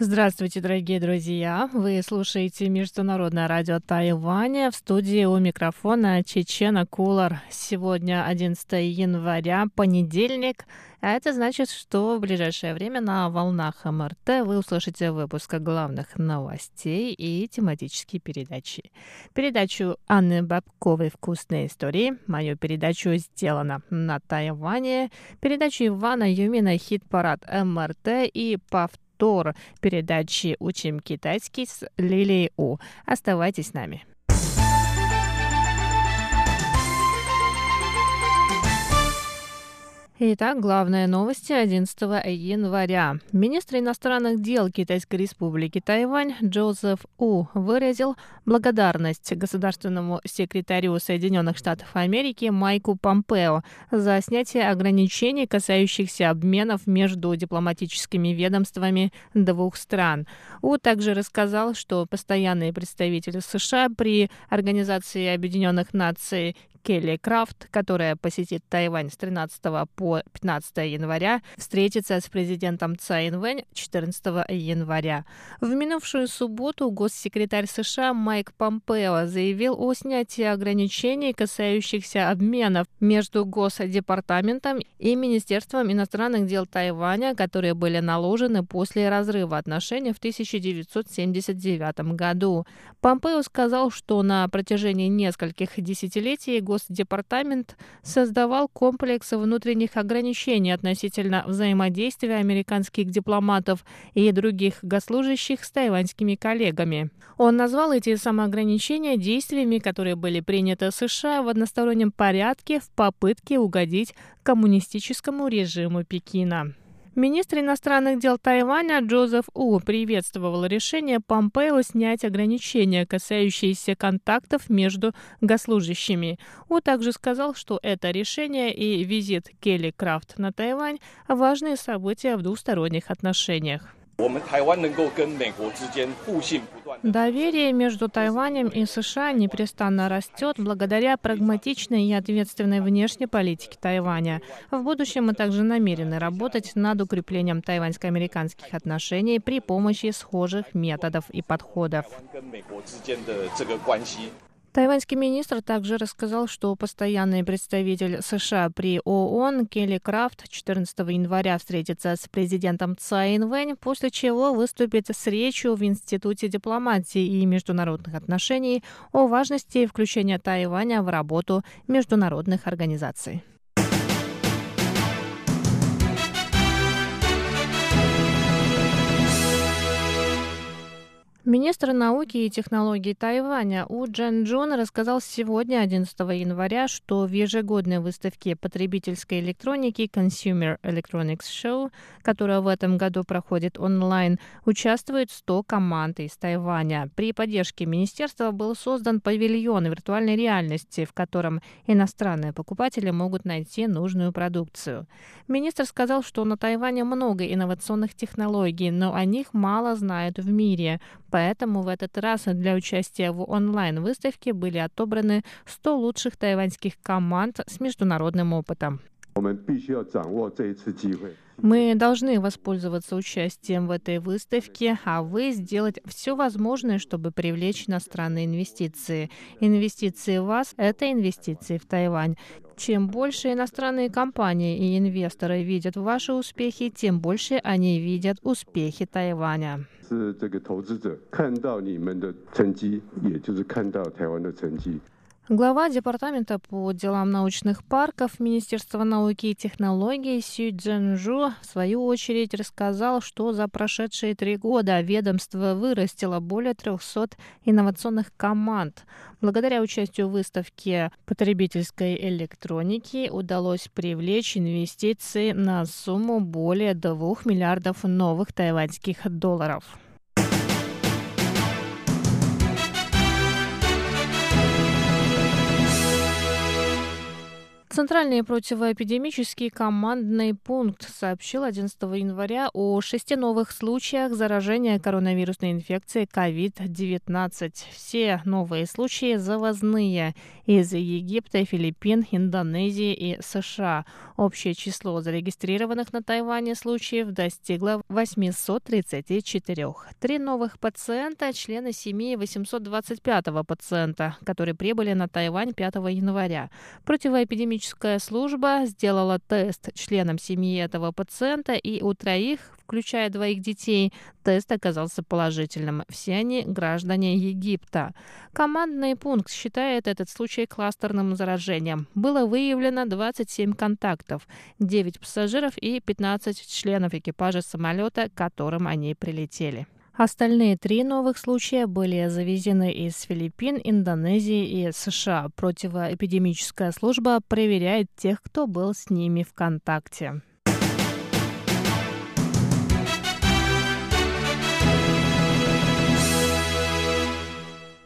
Здравствуйте, дорогие друзья! Вы слушаете Международное радио Тайваня. В студии у микрофона Чечена Кулар. Сегодня 11 января, понедельник. А это значит, что в ближайшее время на волнах МРТ вы услышите выпуск главных новостей и тематические передачи. Передачу Анны Бабковой «Вкусные истории», мою передачу «Сделано на Тайване», передачу Ивана Юмина «Хит-парад МРТ» и повтор повтор передачи «Учим китайский» с Лилией У. Оставайтесь с нами. Итак, главные новости 11 января. Министр иностранных дел Китайской республики Тайвань Джозеф У выразил благодарность государственному секретарю Соединенных Штатов Америки Майку Помпео за снятие ограничений, касающихся обменов между дипломатическими ведомствами двух стран. У также рассказал, что постоянный представитель США при Организации Объединенных Наций Келли Крафт, которая посетит Тайвань с 13 по 15 января, встретится с президентом Цай Инвэнь 14 января. В минувшую субботу госсекретарь США Майк Помпео заявил о снятии ограничений, касающихся обменов между Госдепартаментом и Министерством иностранных дел Тайваня, которые были наложены после разрыва отношений в 1979 году. Помпео сказал, что на протяжении нескольких десятилетий Госдепартамент создавал комплекс внутренних ограничений относительно взаимодействия американских дипломатов и других госслужащих с тайваньскими коллегами. Он назвал эти самоограничения действиями, которые были приняты США в одностороннем порядке в попытке угодить коммунистическому режиму Пекина. Министр иностранных дел Тайваня Джозеф У приветствовал решение Помпео снять ограничения, касающиеся контактов между госслужащими. У также сказал, что это решение и визит Келли Крафт на Тайвань – важные события в двусторонних отношениях. Доверие между Тайванем и США непрестанно растет благодаря прагматичной и ответственной внешней политике Тайваня. В будущем мы также намерены работать над укреплением тайваньско-американских отношений при помощи схожих методов и подходов. Тайваньский министр также рассказал, что постоянный представитель США при ООН Келли Крафт 14 января встретится с президентом Цай Инвэнь, после чего выступит с речью в Институте дипломатии и международных отношений о важности включения Тайваня в работу международных организаций. Министр науки и технологий Тайваня У Джан Джун рассказал сегодня, 11 января, что в ежегодной выставке потребительской электроники Consumer Electronics Show, которая в этом году проходит онлайн, участвует 100 команд из Тайваня. При поддержке министерства был создан павильон виртуальной реальности, в котором иностранные покупатели могут найти нужную продукцию. Министр сказал, что на Тайване много инновационных технологий, но о них мало знают в мире. Поэтому в этот раз для участия в онлайн-выставке были отобраны 100 лучших тайваньских команд с международным опытом. Мы должны воспользоваться участием в этой выставке, а вы сделать все возможное, чтобы привлечь иностранные инвестиции. Инвестиции в вас – это инвестиции в Тайвань. Чем больше иностранные компании и инвесторы видят ваши успехи, тем больше они видят успехи Тайваня. Глава Департамента по делам научных парков Министерства науки и технологий Сю Дженжу в свою очередь рассказал, что за прошедшие три года ведомство вырастило более 300 инновационных команд. Благодаря участию в выставке потребительской электроники удалось привлечь инвестиции на сумму более 2 миллиардов новых тайваньских долларов. Центральный противоэпидемический командный пункт сообщил 11 января о шести новых случаях заражения коронавирусной инфекцией COVID-19. Все новые случаи завозные из Египта, Филиппин, Индонезии и США. Общее число зарегистрированных на Тайване случаев достигло 834. Три новых пациента – члены семьи 825-го пациента, которые прибыли на Тайвань 5 января. Противоэпидемический Диагностическая служба сделала тест членам семьи этого пациента, и у троих, включая двоих детей, тест оказался положительным. Все они граждане Египта. Командный пункт считает этот случай кластерным заражением. Было выявлено 27 контактов, 9 пассажиров и 15 членов экипажа самолета, которым они прилетели. Остальные три новых случая были завезены из Филиппин, Индонезии и США. Противоэпидемическая служба проверяет тех, кто был с ними в контакте.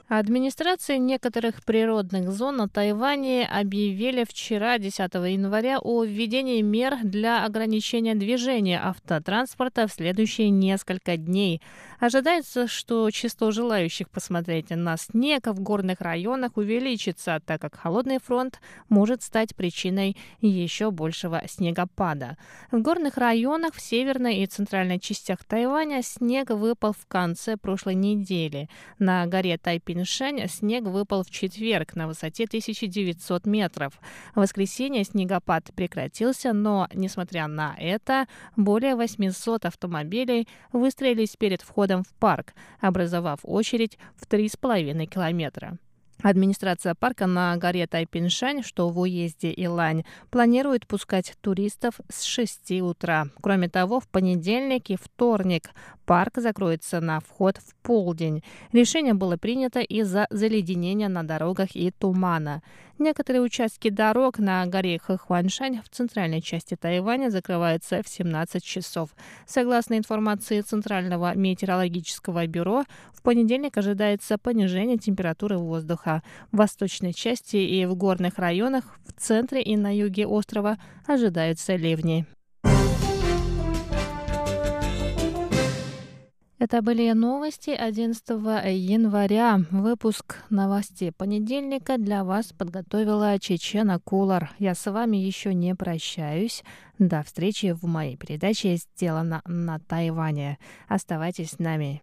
Администрации некоторых природных зон на Тайване объявили вчера, 10 января, о введении мер для ограничения движения автотранспорта в следующие несколько дней. Ожидается, что число желающих посмотреть на снег в горных районах увеличится, так как холодный фронт может стать причиной еще большего снегопада. В горных районах в северной и центральной частях Тайваня снег выпал в конце прошлой недели. На горе Тайпин Тяньшань снег выпал в четверг на высоте 1900 метров. В воскресенье снегопад прекратился, но, несмотря на это, более 800 автомобилей выстроились перед входом в парк, образовав очередь в 3,5 километра. Администрация парка на горе Тайпиншань, что в уезде Илань, планирует пускать туристов с 6 утра. Кроме того, в понедельник и вторник парк закроется на вход в полдень. Решение было принято из-за заледенения на дорогах и тумана. Некоторые участки дорог на горе Хэхуаншань в центральной части Тайваня закрываются в 17 часов. Согласно информации Центрального метеорологического бюро, в понедельник ожидается понижение температуры воздуха. В восточной части и в горных районах в центре и на юге острова ожидаются ливни. Это были новости 11 января. Выпуск новостей понедельника для вас подготовила Чечена Кулар. Я с вами еще не прощаюсь. До встречи в моей передаче «Сделано на Тайване». Оставайтесь с нами.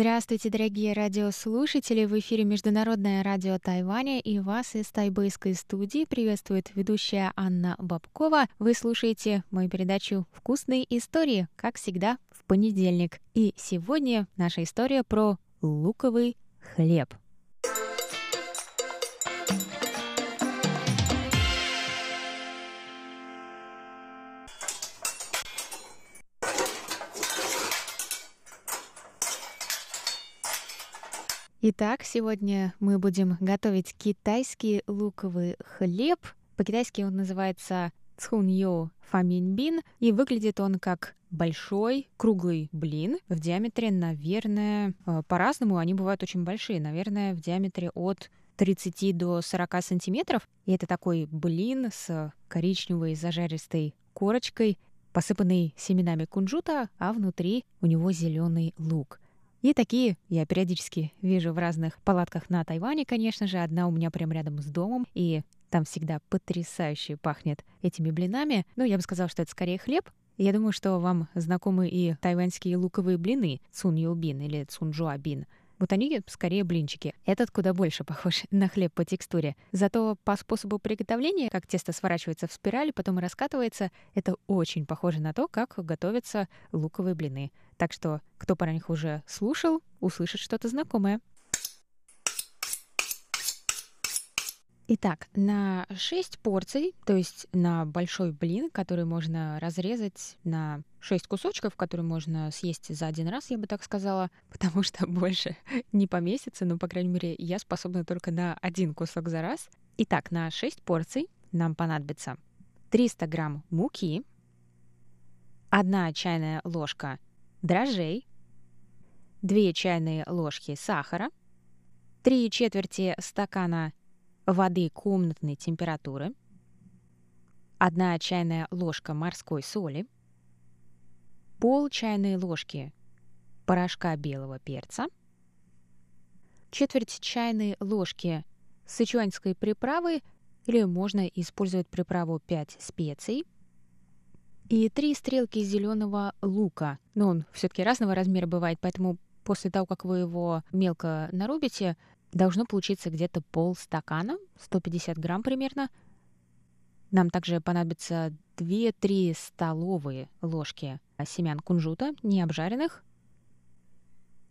Здравствуйте, дорогие радиослушатели! В эфире Международное радио Тайваня и вас из тайбэйской студии приветствует ведущая Анна Бабкова. Вы слушаете мою передачу «Вкусные истории», как всегда, в понедельник. И сегодня наша история про луковый хлеб. Итак, сегодня мы будем готовить китайский луковый хлеб. По-китайски он называется цхуньо фаминьбин, и выглядит он как большой круглый блин в диаметре, наверное, э, по-разному, они бывают очень большие, наверное, в диаметре от 30 до 40 сантиметров. И это такой блин с коричневой зажаристой корочкой, посыпанный семенами кунжута, а внутри у него зеленый лук. И такие я периодически вижу в разных палатках на Тайване, конечно же. Одна у меня прямо рядом с домом, и там всегда потрясающе пахнет этими блинами. Ну, я бы сказала, что это скорее хлеб. Я думаю, что вам знакомы и тайваньские луковые блины цун бин или цунжуабин. Вот они скорее блинчики. Этот куда больше похож на хлеб по текстуре. Зато по способу приготовления, как тесто сворачивается в спираль, потом раскатывается, это очень похоже на то, как готовятся луковые блины. Так что, кто про них уже слушал, услышит что-то знакомое. Итак, на 6 порций, то есть на большой блин, который можно разрезать на 6 кусочков, которые можно съесть за один раз, я бы так сказала, потому что больше не поместится, но, по крайней мере, я способна только на один кусок за раз. Итак, на 6 порций нам понадобится 300 грамм муки, 1 чайная ложка дрожжей, 2 чайные ложки сахара, 3 четверти стакана воды комнатной температуры, 1 чайная ложка морской соли, пол чайной ложки порошка белого перца, четверть чайной ложки сычуанской приправы или можно использовать приправу 5 специй и 3 стрелки зеленого лука. Но он все-таки разного размера бывает, поэтому после того, как вы его мелко нарубите, должно получиться где-то полстакана, 150 грамм примерно. Нам также понадобится 2-3 столовые ложки семян кунжута, не обжаренных,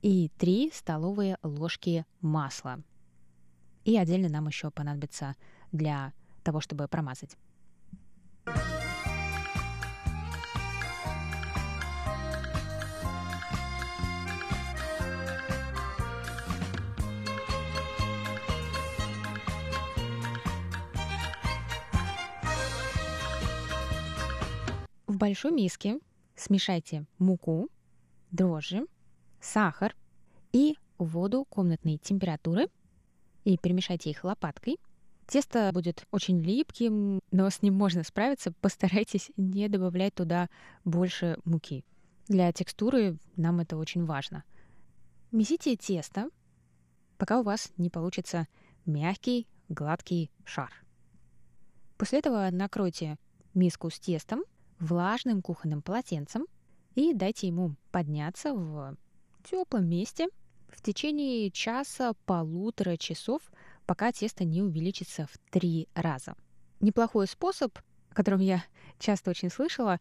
и 3 столовые ложки масла. И отдельно нам еще понадобится для того, чтобы промазать. Большой миске смешайте муку, дрожжи, сахар и воду комнатной температуры и перемешайте их лопаткой. Тесто будет очень липким, но с ним можно справиться. Постарайтесь не добавлять туда больше муки. Для текстуры нам это очень важно. Месите тесто, пока у вас не получится мягкий, гладкий шар. После этого накройте миску с тестом влажным кухонным полотенцем и дайте ему подняться в теплом месте в течение часа-полутора часов, пока тесто не увеличится в три раза. Неплохой способ, о котором я часто очень слышала,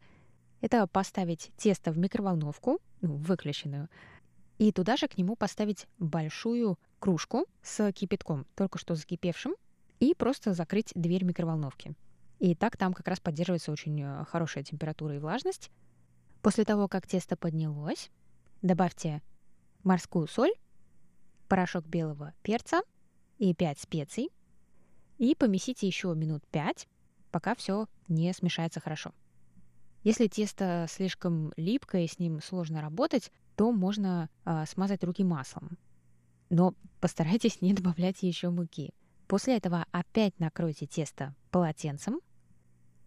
это поставить тесто в микроволновку, ну, выключенную, и туда же к нему поставить большую кружку с кипятком, только что закипевшим, и просто закрыть дверь микроволновки. И так там как раз поддерживается очень э, хорошая температура и влажность. После того, как тесто поднялось, добавьте морскую соль, порошок белого перца и 5 специй. И помесите еще минут 5, пока все не смешается хорошо. Если тесто слишком липкое и с ним сложно работать, то можно э, смазать руки маслом. Но постарайтесь не добавлять еще муки. После этого опять накройте тесто полотенцем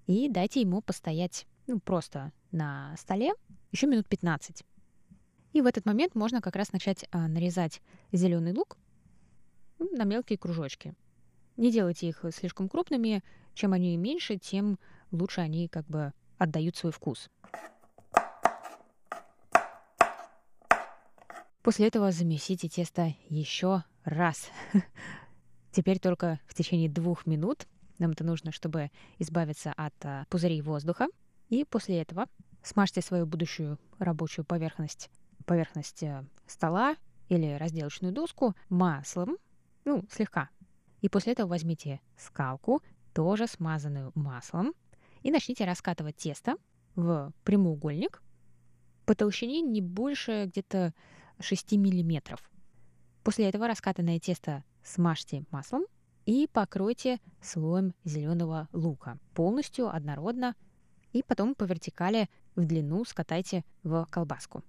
и дайте ему постоять ну, просто на столе еще минут 15. И в этот момент можно как раз начать а, нарезать зеленый лук на мелкие кружочки. Не делайте их слишком крупными. Чем они меньше, тем лучше они как бы отдают свой вкус. После этого замесите тесто еще раз. Теперь только в течение двух минут нам это нужно, чтобы избавиться от а, пузырей воздуха. И после этого смажьте свою будущую рабочую поверхность, поверхность а, стола или разделочную доску маслом, ну, слегка. И после этого возьмите скалку, тоже смазанную маслом, и начните раскатывать тесто в прямоугольник по толщине не больше где-то 6 миллиметров. После этого раскатанное тесто смажьте маслом и покройте слоем зеленого лука. Полностью однородно. И потом по вертикали в длину скатайте в колбаску.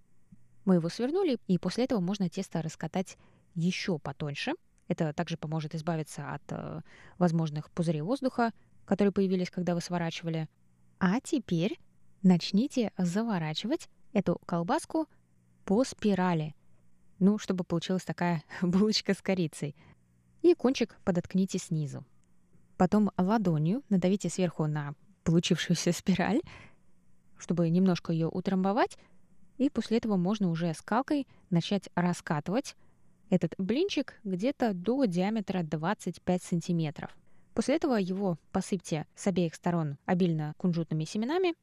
Мы его свернули, и после этого можно тесто раскатать еще потоньше. Это также поможет избавиться от э, возможных пузырей воздуха, которые появились, когда вы сворачивали. А теперь начните заворачивать эту колбаску по спирали. Ну, чтобы получилась такая булочка с корицей – и кончик подоткните снизу. Потом ладонью надавите сверху на получившуюся спираль, чтобы немножко ее утрамбовать, и после этого можно уже скалкой начать раскатывать этот блинчик где-то до диаметра 25 сантиметров. После этого его посыпьте с обеих сторон обильно кунжутными семенами,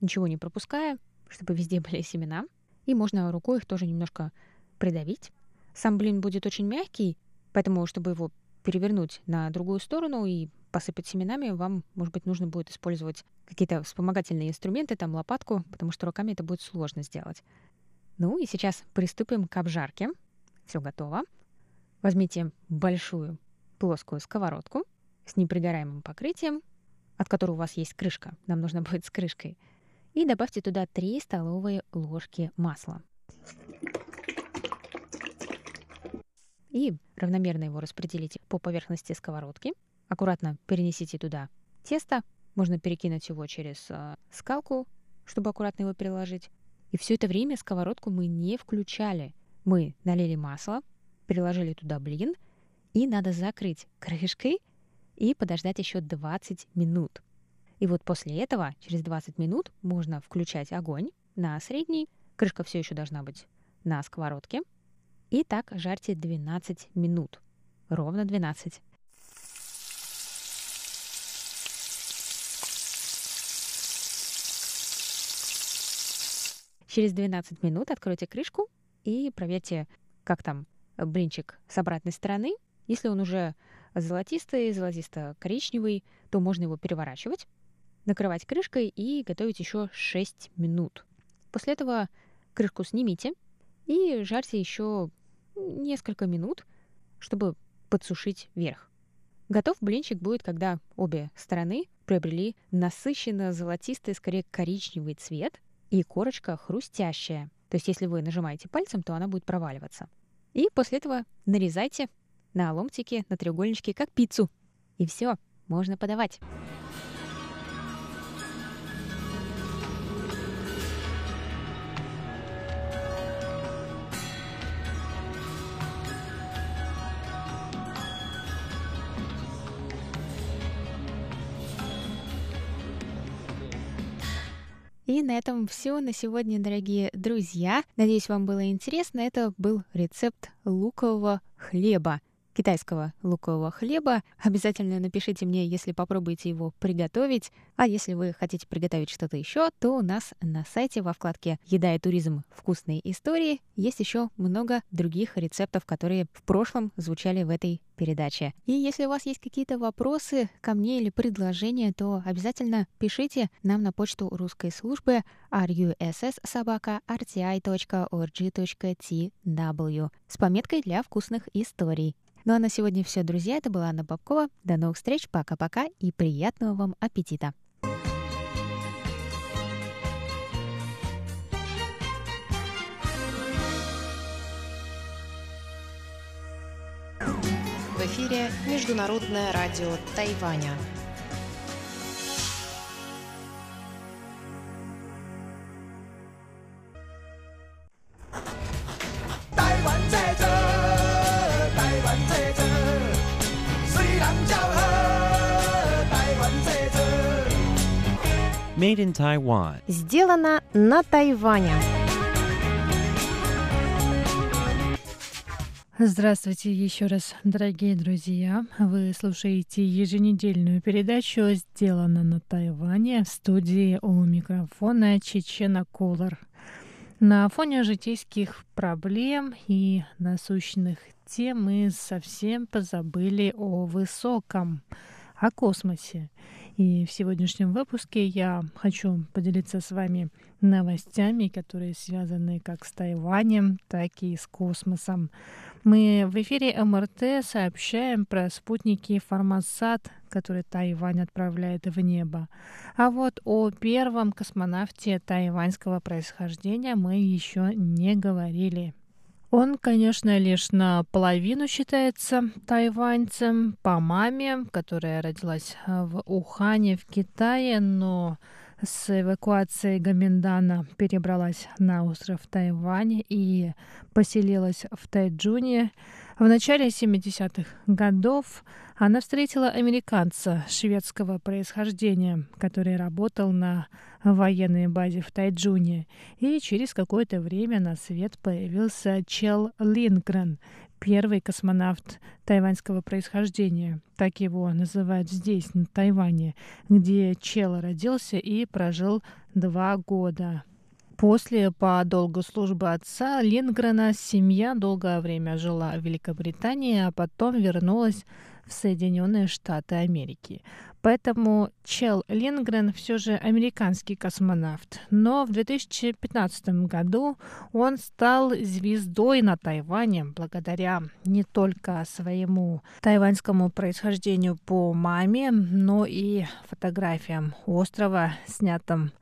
ничего не пропуская, чтобы везде были семена. И можно рукой их тоже немножко придавить. Сам блин будет очень мягкий, Поэтому, чтобы его перевернуть на другую сторону и посыпать семенами, вам, может быть, нужно будет использовать какие-то вспомогательные инструменты, там лопатку, потому что руками это будет сложно сделать. Ну и сейчас приступим к обжарке. Все готово. Возьмите большую плоскую сковородку с непригораемым покрытием, от которого у вас есть крышка. Нам нужно будет с крышкой. И добавьте туда 3 столовые ложки масла. И равномерно его распределите по поверхности сковородки. Аккуратно перенесите туда тесто. Можно перекинуть его через э, скалку, чтобы аккуратно его переложить. И все это время сковородку мы не включали. Мы налили масло, переложили туда блин, и надо закрыть крышкой и подождать еще 20 минут. И вот после этого, через 20 минут, можно включать огонь на средний. Крышка все еще должна быть на сковородке. И так жарьте 12 минут. Ровно 12. Через 12 минут откройте крышку и проверьте, как там блинчик с обратной стороны. Если он уже золотистый, золотисто-коричневый, то можно его переворачивать, накрывать крышкой и готовить еще 6 минут. После этого крышку снимите и жарьте еще несколько минут, чтобы подсушить верх. Готов блинчик будет, когда обе стороны приобрели насыщенно золотистый, скорее коричневый цвет, и корочка хрустящая. То есть если вы нажимаете пальцем, то она будет проваливаться. И после этого нарезайте на ломтики, на треугольнички, как пиццу. И все, можно подавать. И на этом все на сегодня, дорогие друзья. Надеюсь, вам было интересно. Это был рецепт лукового хлеба китайского лукового хлеба. Обязательно напишите мне, если попробуете его приготовить. А если вы хотите приготовить что-то еще, то у нас на сайте во вкладке «Еда и туризм. Вкусные истории» есть еще много других рецептов, которые в прошлом звучали в этой передаче. И если у вас есть какие-то вопросы ко мне или предложения, то обязательно пишите нам на почту русской службы russsobaka.rti.org.tw с пометкой для вкусных историй. Ну а на сегодня все, друзья. Это была Анна Бабкова. До новых встреч. Пока-пока и приятного вам аппетита. В эфире Международное радио Тайваня. Made in Taiwan. Сделано на Тайване. Здравствуйте еще раз, дорогие друзья. Вы слушаете еженедельную передачу «Сделано на Тайване» в студии у микрофона Чечена Колор. На фоне житейских проблем и насущных тем мы совсем позабыли о высоком, о космосе. И в сегодняшнем выпуске я хочу поделиться с вами новостями, которые связаны как с Тайванем, так и с космосом. Мы в эфире МРТ сообщаем про спутники Формосат, которые Тайвань отправляет в небо. А вот о первом космонавте тайваньского происхождения мы еще не говорили. Он, конечно, лишь наполовину считается тайваньцем по маме, которая родилась в Ухане в Китае, но с эвакуацией Гаминдана перебралась на остров Тайвань и поселилась в Тайджуне. В начале 70-х годов она встретила американца шведского происхождения, который работал на военной базе в Тайджуне, и через какое-то время на свет появился Чел Лингрен, первый космонавт тайваньского происхождения. Так его называют здесь, на Тайване, где Чел родился и прожил два года. После по долгу службы отца Лингрена семья долгое время жила в Великобритании, а потом вернулась в Соединенные Штаты Америки. Поэтому Чел Лингрен все же американский космонавт. Но в 2015 году он стал звездой на Тайване благодаря не только своему тайваньскому происхождению по маме, но и фотографиям острова, снятым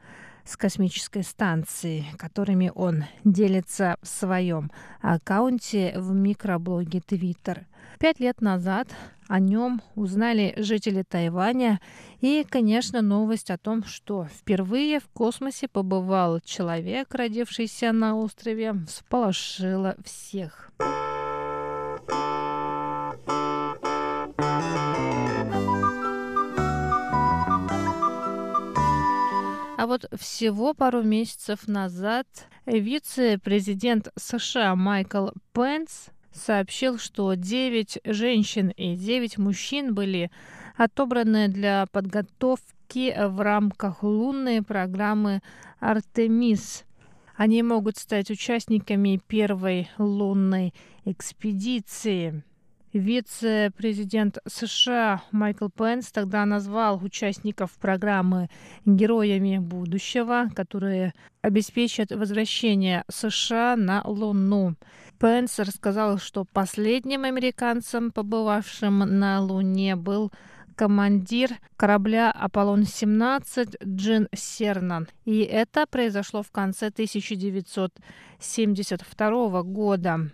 с космической станции, которыми он делится в своем аккаунте в микроблоге Twitter. Пять лет назад о нем узнали жители Тайваня и, конечно, новость о том, что впервые в космосе побывал человек, родившийся на острове, всполошила всех. А вот всего пару месяцев назад вице-президент США Майкл Пенс сообщил, что 9 женщин и 9 мужчин были отобраны для подготовки в рамках лунной программы «Артемис». Они могут стать участниками первой лунной экспедиции. Вице-президент США Майкл Пенс тогда назвал участников программы героями будущего, которые обеспечат возвращение США на Луну. Пенс рассказал, что последним американцем, побывавшим на Луне, был командир корабля «Аполлон-17» Джин Сернан. И это произошло в конце 1972 года.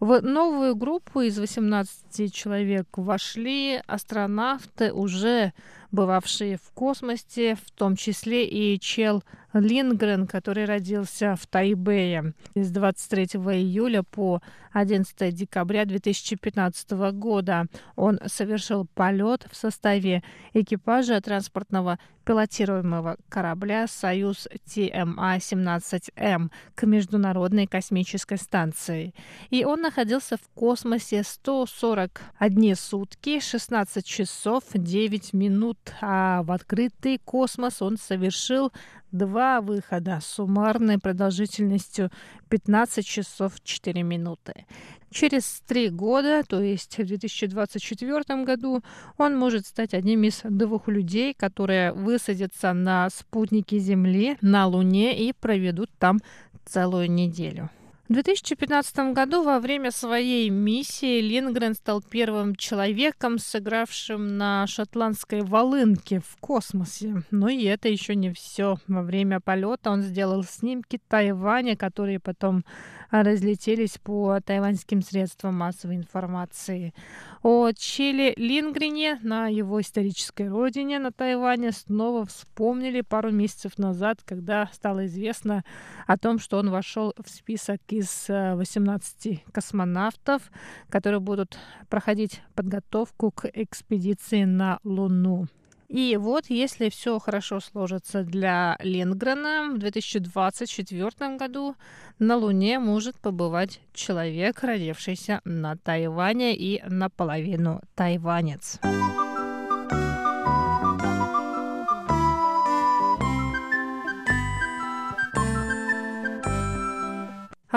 В новую группу из 18 человек вошли астронавты, уже бывавшие в космосе, в том числе и Чел Лингрен, который родился в Тайбэе с 23 июля по 11 декабря 2015 года. Он совершил полет в составе экипажа транспортного пилотируемого корабля «Союз ТМА-17М» к Международной космической станции. И он находился в космосе 141 сутки, 16 часов 9 минут, а в открытый космос он совершил два выхода суммарной продолжительностью 15 часов 4 минуты. Через три года, то есть в 2024 году, он может стать одним из двух людей, которые высадятся на спутнике Земли на Луне и проведут там целую неделю. В 2015 году во время своей миссии Лингрен стал первым человеком, сыгравшим на шотландской волынке в космосе. Но и это еще не все. Во время полета он сделал снимки Тайваня, которые потом разлетелись по тайваньским средствам массовой информации. О Чили Лингрене на его исторической родине на Тайване снова вспомнили пару месяцев назад, когда стало известно о том, что он вошел в список из 18 э, космонавтов, которые будут проходить подготовку к экспедиции на Луну. И вот, если все хорошо сложится для Лингрена, в 2024 году на Луне может побывать человек, родившийся на Тайване и наполовину тайванец.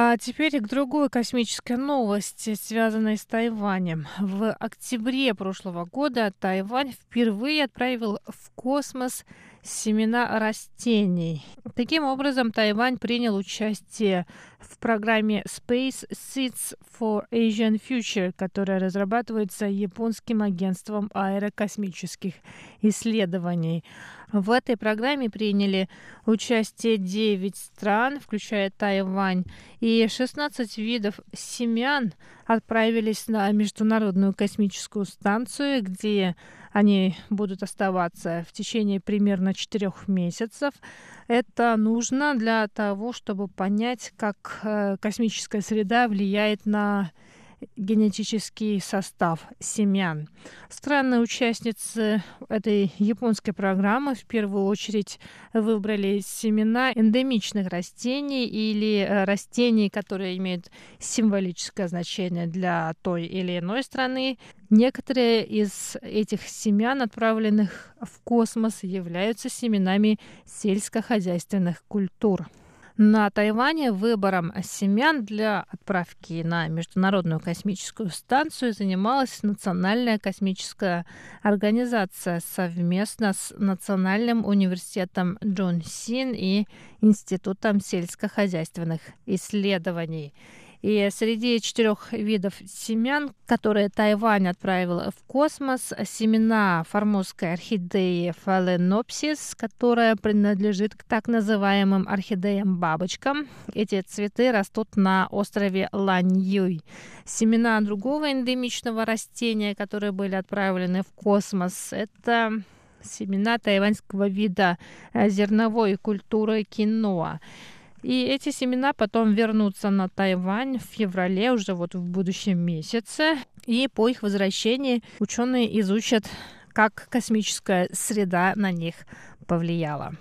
А теперь к другой космической новости, связанной с Тайванем. В октябре прошлого года Тайвань впервые отправил в космос семена растений. Таким образом, Тайвань принял участие в программе Space Seeds for Asian Future, которая разрабатывается японским агентством аэрокосмических исследований. В этой программе приняли участие 9 стран, включая Тайвань, и 16 видов семян отправились на Международную космическую станцию, где они будут оставаться в течение примерно четырех месяцев. Это нужно для того, чтобы понять, как э, космическая среда влияет на генетический состав семян. Страны участницы этой японской программы в первую очередь выбрали семена эндемичных растений или э, растений, которые имеют символическое значение для той или иной страны. Некоторые из этих семян, отправленных в космос, являются семенами сельскохозяйственных культур. На Тайване выбором семян для отправки на Международную космическую станцию занималась Национальная космическая организация совместно с Национальным университетом Джон Син и Институтом сельскохозяйственных исследований. И среди четырех видов семян, которые Тайвань отправил в космос, семена формозской орхидеи фаленопсис, которая принадлежит к так называемым орхидеям-бабочкам. Эти цветы растут на острове Ланьюй. Семена другого эндемичного растения, которые были отправлены в космос, это семена тайваньского вида зерновой культуры киноа. И эти семена потом вернутся на Тайвань в феврале, уже вот в будущем месяце. И по их возвращении ученые изучат, как космическая среда на них повлияла.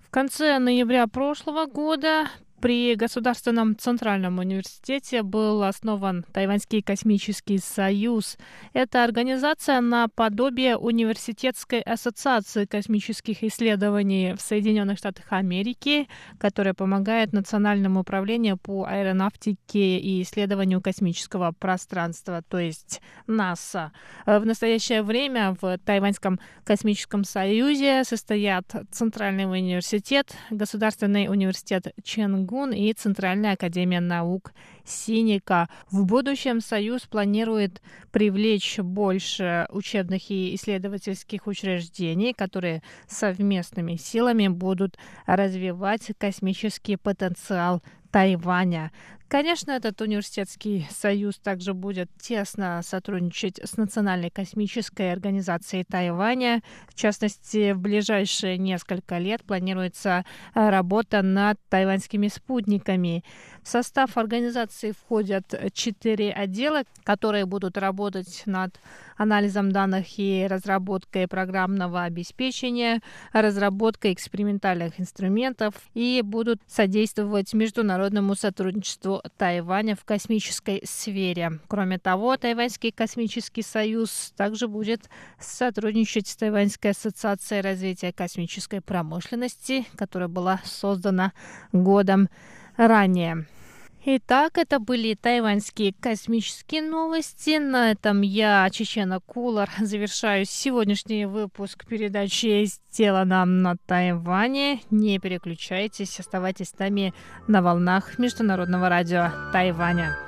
В конце ноября прошлого года при Государственном Центральном университете был основан Тайваньский космический союз. Это организация наподобие Университетской ассоциации космических исследований в Соединенных Штатах Америки, которая помогает Национальному управлению по аэронавтике и исследованию космического пространства, то есть НАСА. В настоящее время в Тайваньском космическом союзе состоят Центральный университет, Государственный университет Ченгу, Рангун и Центральная академия наук Синика. В будущем Союз планирует привлечь больше учебных и исследовательских учреждений, которые совместными силами будут развивать космический потенциал Тайваня. Конечно, этот университетский союз также будет тесно сотрудничать с Национальной космической организацией Тайваня. В частности, в ближайшие несколько лет планируется э, работа над тайваньскими спутниками. В состав организации входят четыре отдела, которые будут работать над анализом данных и разработкой программного обеспечения, разработкой экспериментальных инструментов и будут содействовать международному сотрудничеству Тайваня в космической сфере. Кроме того, Тайваньский космический союз также будет сотрудничать с Тайваньской ассоциацией развития космической промышленности, которая была создана годом ранее. Итак, это были тайваньские космические новости. На этом я, Чечена Кулар, завершаю сегодняшний выпуск передачи «Сделано на Тайване». Не переключайтесь, оставайтесь с нами на волнах Международного радио Тайваня.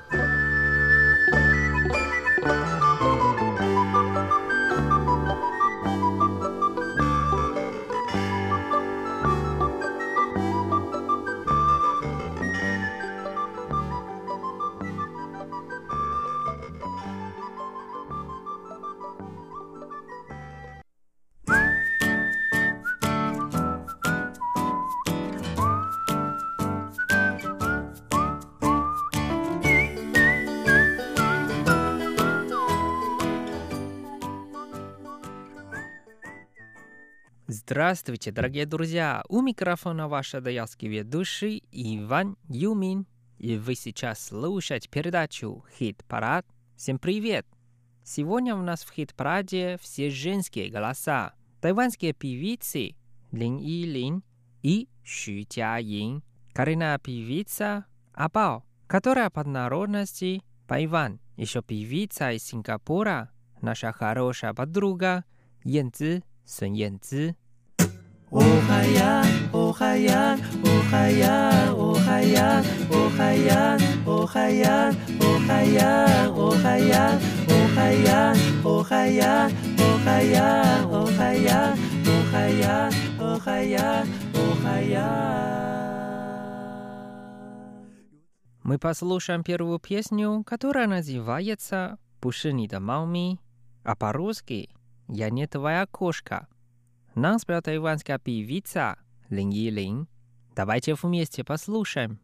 Здравствуйте, дорогие друзья! У микрофона ваш даялский ведущий Иван Юмин. И вы сейчас слушаете передачу «Хит-парад». Всем привет! Сегодня у нас в хит-параде все женские голоса. Тайванские певицы Лин И Лин и Xu Jiayin. Коренная певица Абао, которая под народности Пайван. Еще певица из Сингапура, наша хорошая подруга Янцзи Сун Янцзи. Ohayang, ohayang, ohayang, ohayang, ohayang, ohayang, ohayang, ohayang, ohayang, ohayang, ohayang, ohayang, ohayang, ohayang, ohayang. Мы послушаем первую песню, которая называется «Пушинита Мауми», а по-русски «Я не твоя кошка». Нам с братом Иван певица Линь Елинь. Давайте вместе послушаем.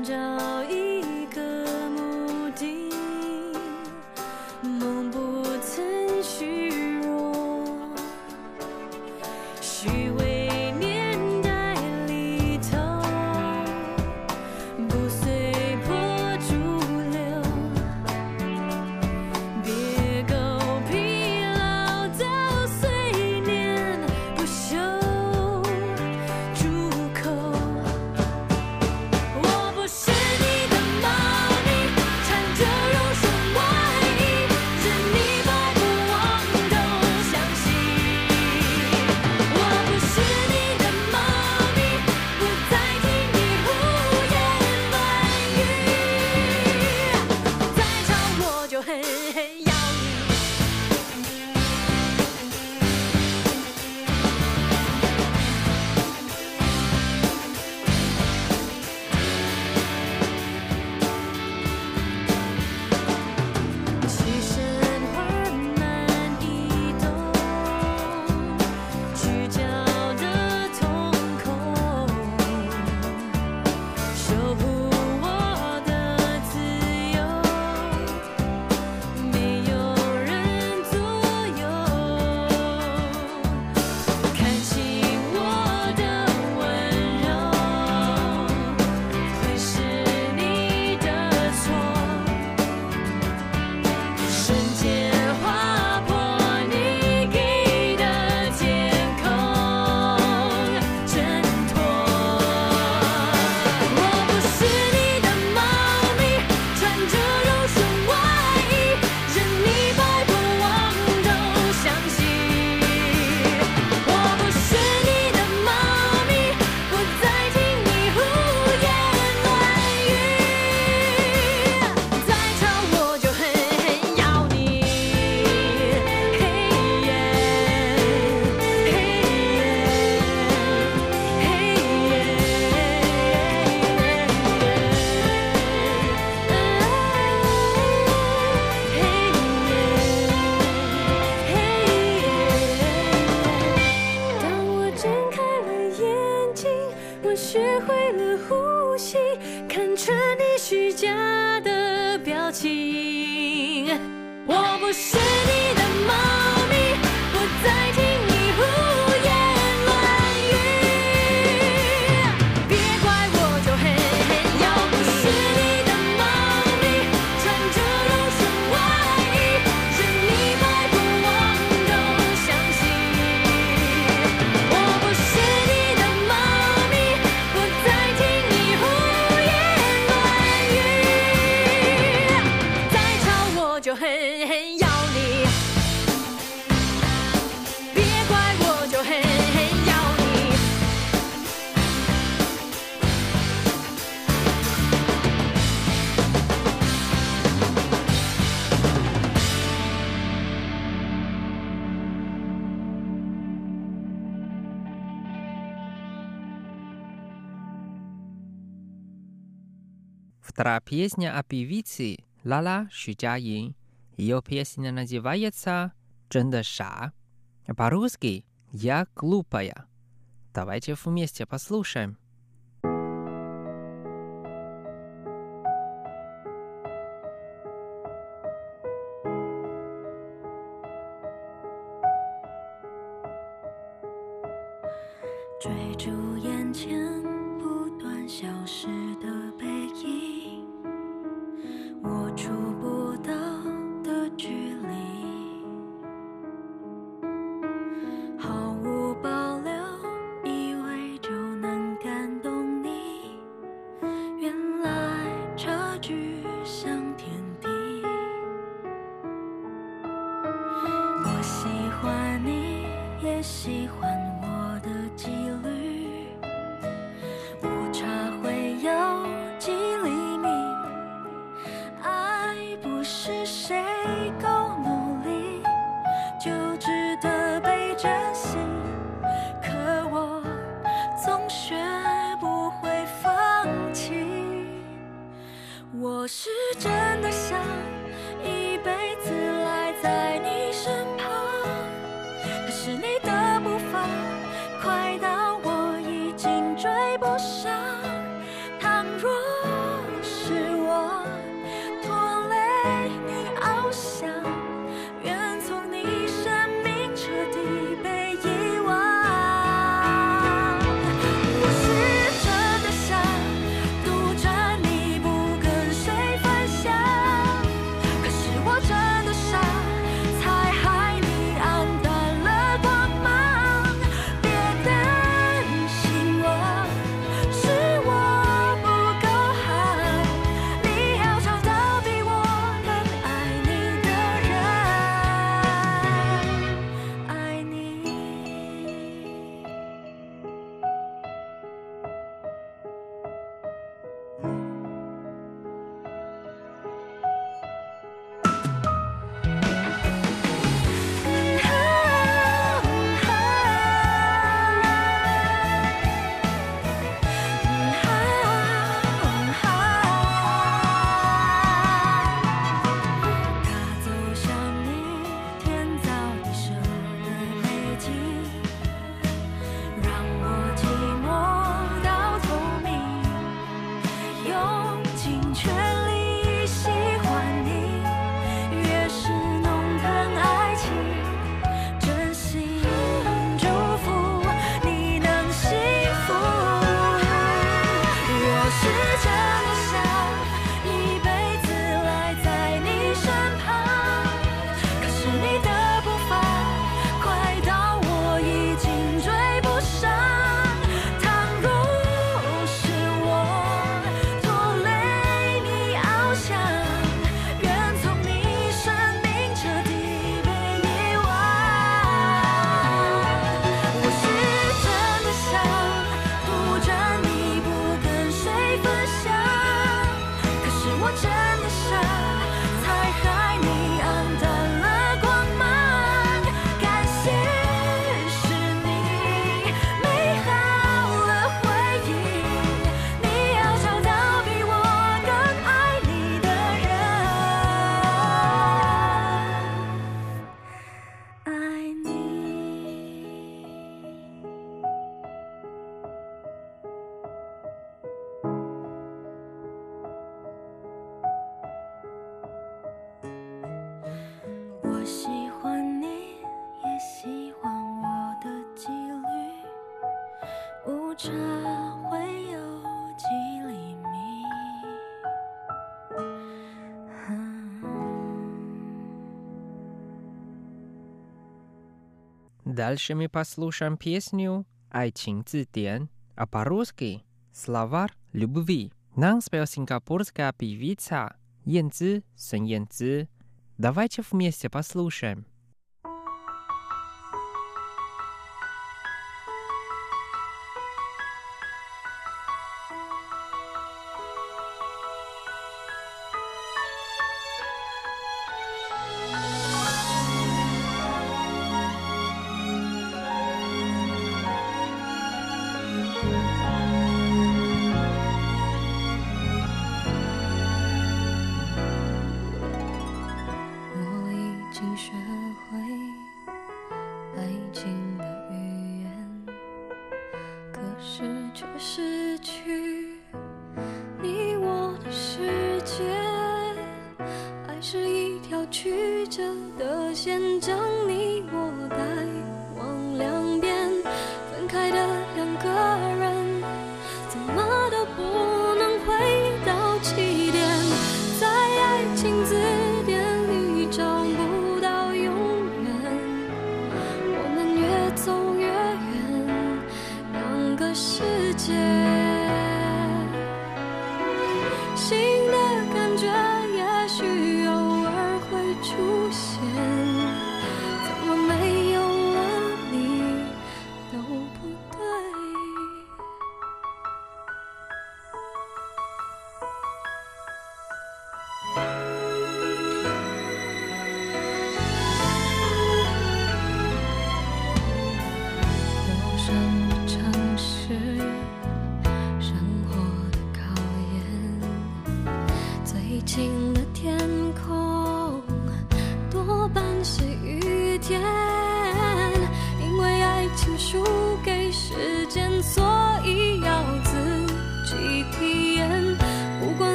着 была песня о певице Лала Xu Jiaying. Ее песня называется «真的 ша». По-русски «Я глупая». Давайте вместе послушаем. 追逐眼前不断消失。Дальше мы послушаем песню «Айчин Цитен», а по-русски «Словарь любви». Нам спела сингапурская певица Янцзы Сун Янцзы. Давайте вместе послушаем.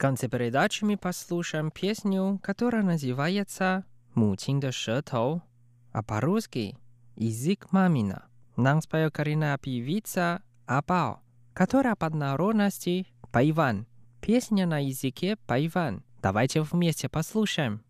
конце передачи мы послушаем песню, которая называется «Мутин до шетов», а по-русски «Язык мамина». Нам споет коренная певица Апао, которая под народности Пайван. Песня на языке Пайван. Давайте вместе послушаем.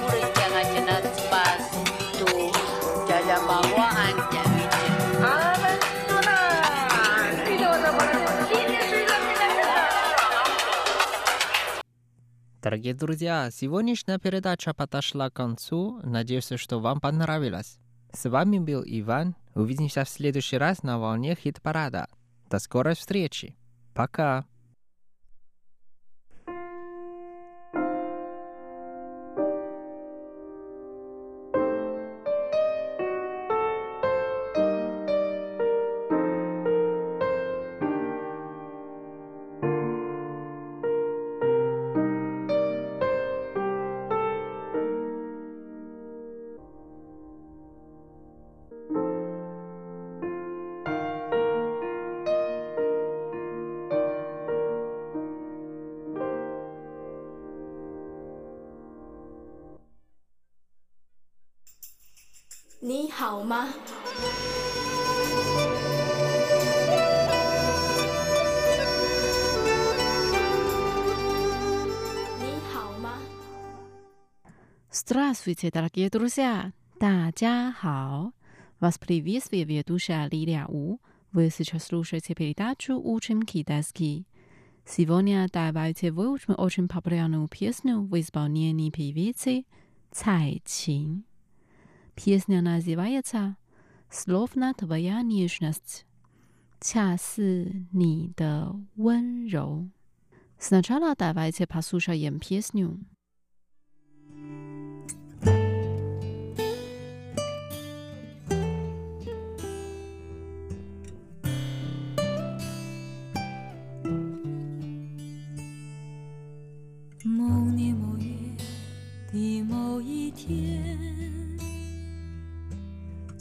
Kuri janga jena spas tu jaja bawa an jawiche. Дорогие друзья, сегодняшняя передача подошла к концу. Надеюсь, что вам понравилось. С вами был Иван. Увидимся в следующий раз на волне хит-парада. До скорой встречи. Пока. “ Здравствуйте, дорогие друзья! 大家好! Вас приветствует ведущая Лилия У. Вы сейчас слушаете передачу «Учим китайский». Сегодня давайте выучим очень популярную песню в исполнении певицы Цай Чин. Песня называется «Словно твоя нежность», 恰似你的温柔. Сначала давайте послушаем песню.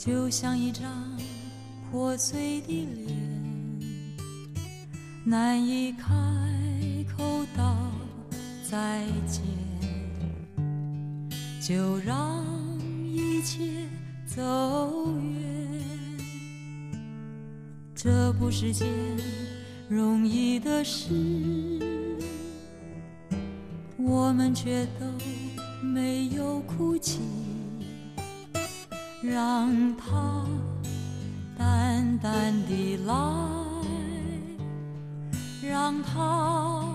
就像一张破碎的脸，难以开口道再见，就让一切走远。这不是件容易的事。我们却都没有，让它淡淡地来，让它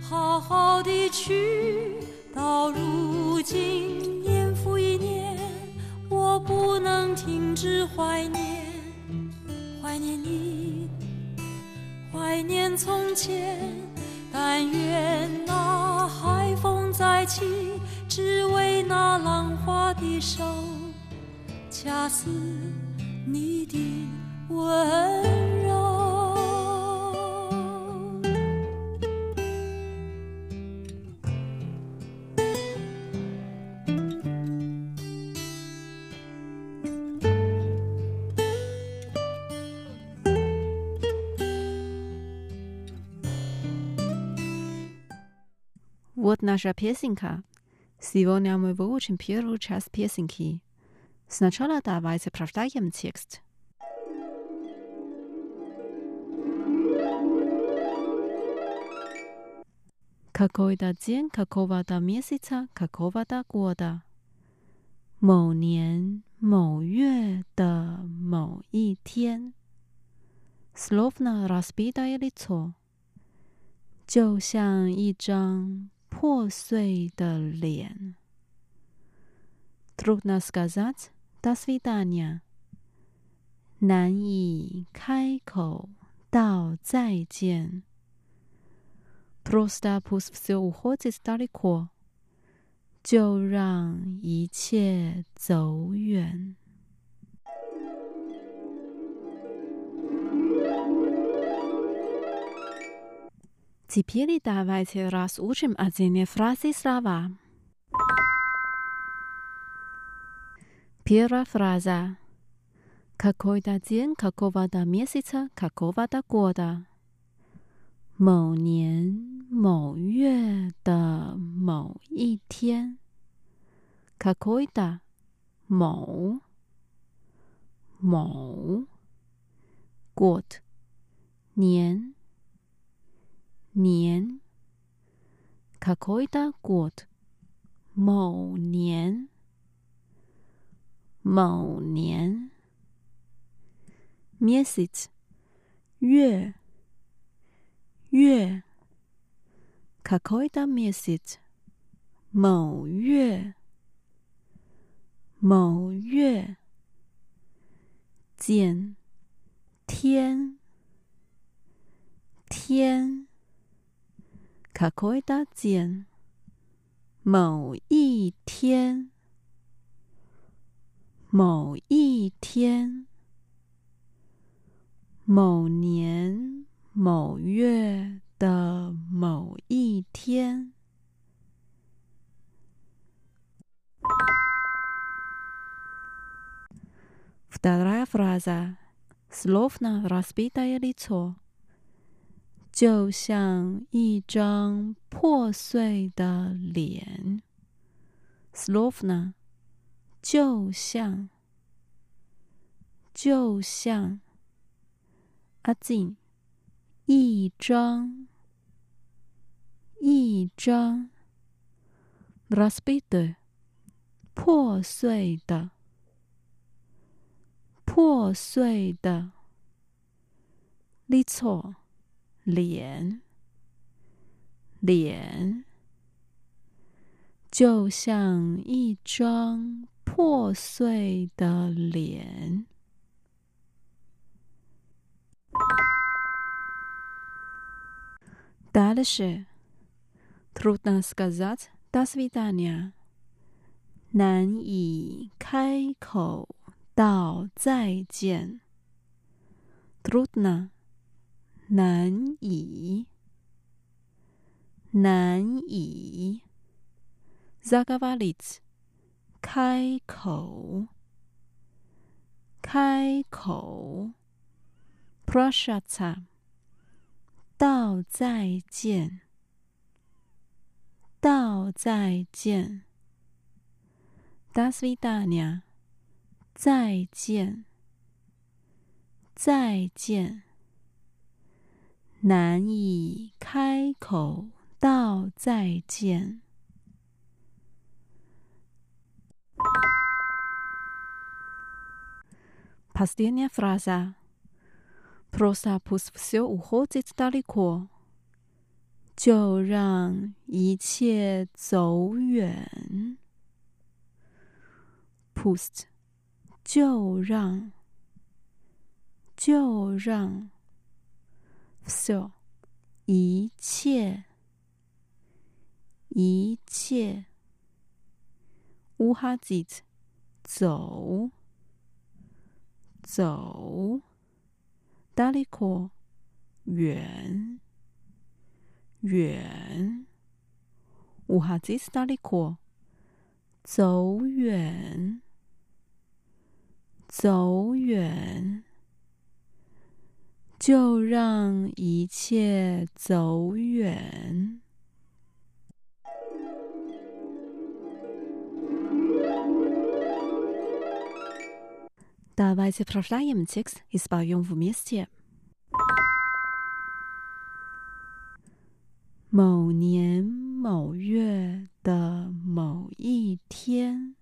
好好地去。到如今，年复一年，我不能停止怀念，怀念你，怀念从前。但愿恰似你的温柔。 Вот наша песенка. Сегодня мы выучим первую часть песенки. Сначала давайте прочитаем текст. Какой-то день какого-то месяца какого-то года. 某年某月的某一天，словно разбитое лицо，就像一张破碎的脸。Трудно сказать «до свидания», 难以开口道再见。Просто пусть все уходит далеко，就让一切走远。Теперь давайте разучим отдельные фразы и слова. Первая фраза. Какой-то день какого-то месяца какого-то года. Моу нен, моу юэ да моу и тен. Какой-то моу. Моу. Год. Нен. Нен. Какой-то год. Моу нен. 某年，miss it 月月，kakoida miss it 某月某月，天天天，kakoida 天某一天。某一天，某年某月的某一天，就像一张破碎的脸。就像，就像，阿静，一张，一张，raspido，破碎的，破碎的，little，脸，脸。就像一张破碎的脸。Дальше трудно сказать «до свидания», 难以开口。道再见，трудно 难以难以，заговорить 开口，开口，prashata，道再见，道再见，dasvi dania，再见，再见，难以开口道再见。Последняя фраза. Просто пусть все уходит далеко. 就让一切走远。Pust，就让，就让，все，一切，一切，uходить，走， 走，далеко，远。远，уходить далеко，走远，走远，就让一切走远。 Давайте прочитаем текст и споем вместе. 某年某月的某一天，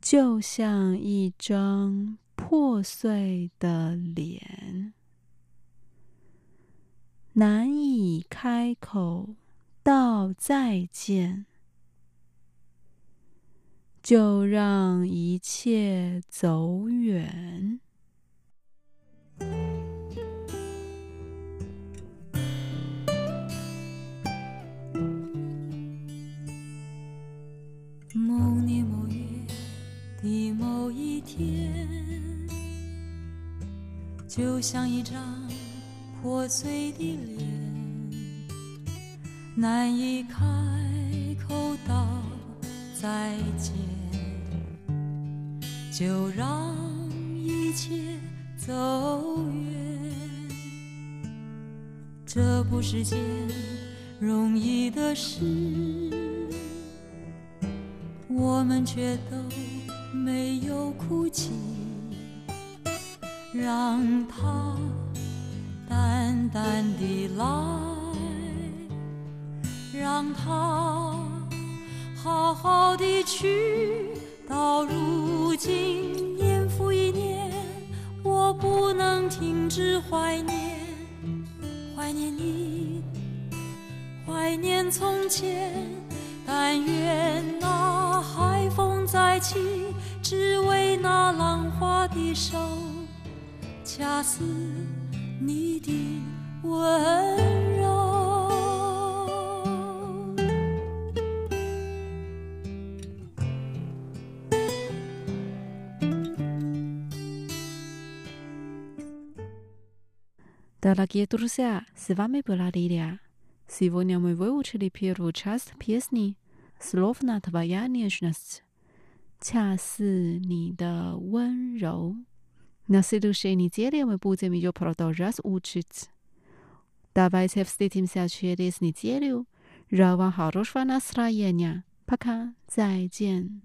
就像一张破碎的脸，难以开口道再见， 就让一切走远。某年某月的某一天，就像一张破碎的脸，难以开口道再见，就让一切走远。这不是件容易的事。我们却都没有哭泣，让它淡淡的来，让它好好的去。到如今，年复一年，我不能停止怀念，怀念你，怀念从前。但愿那海风再起，只为那浪花的手，恰似你的温 Дорогие друзья, с вами была Лилия. Сегодня мы выучили первую часть песни «Словно твоя нежность». На следующей неделе мы будем ее продолжать учить. Давайте встретимся через неделю. Желаю вам хорошего настроения. Пока. 再见。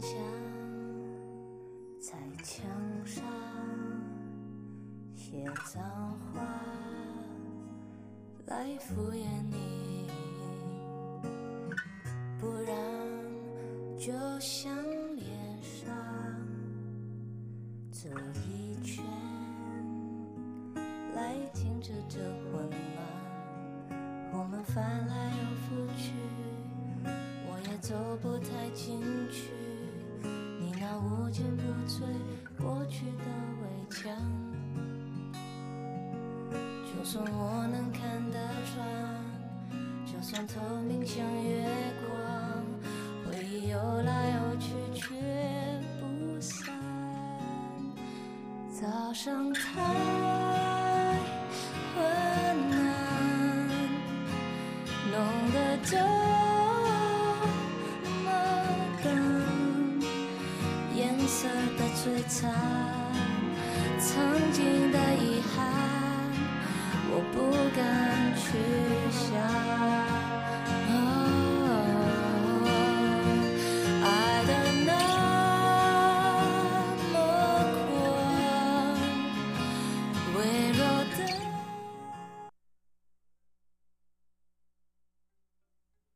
墙在墙上写脏话来敷衍你，不然就像脸上走一圈来停止这混乱，我们翻来又覆去。我也走不太进去，那无坚不摧过去的围墙。就算我能看得穿，就算透明像月曾经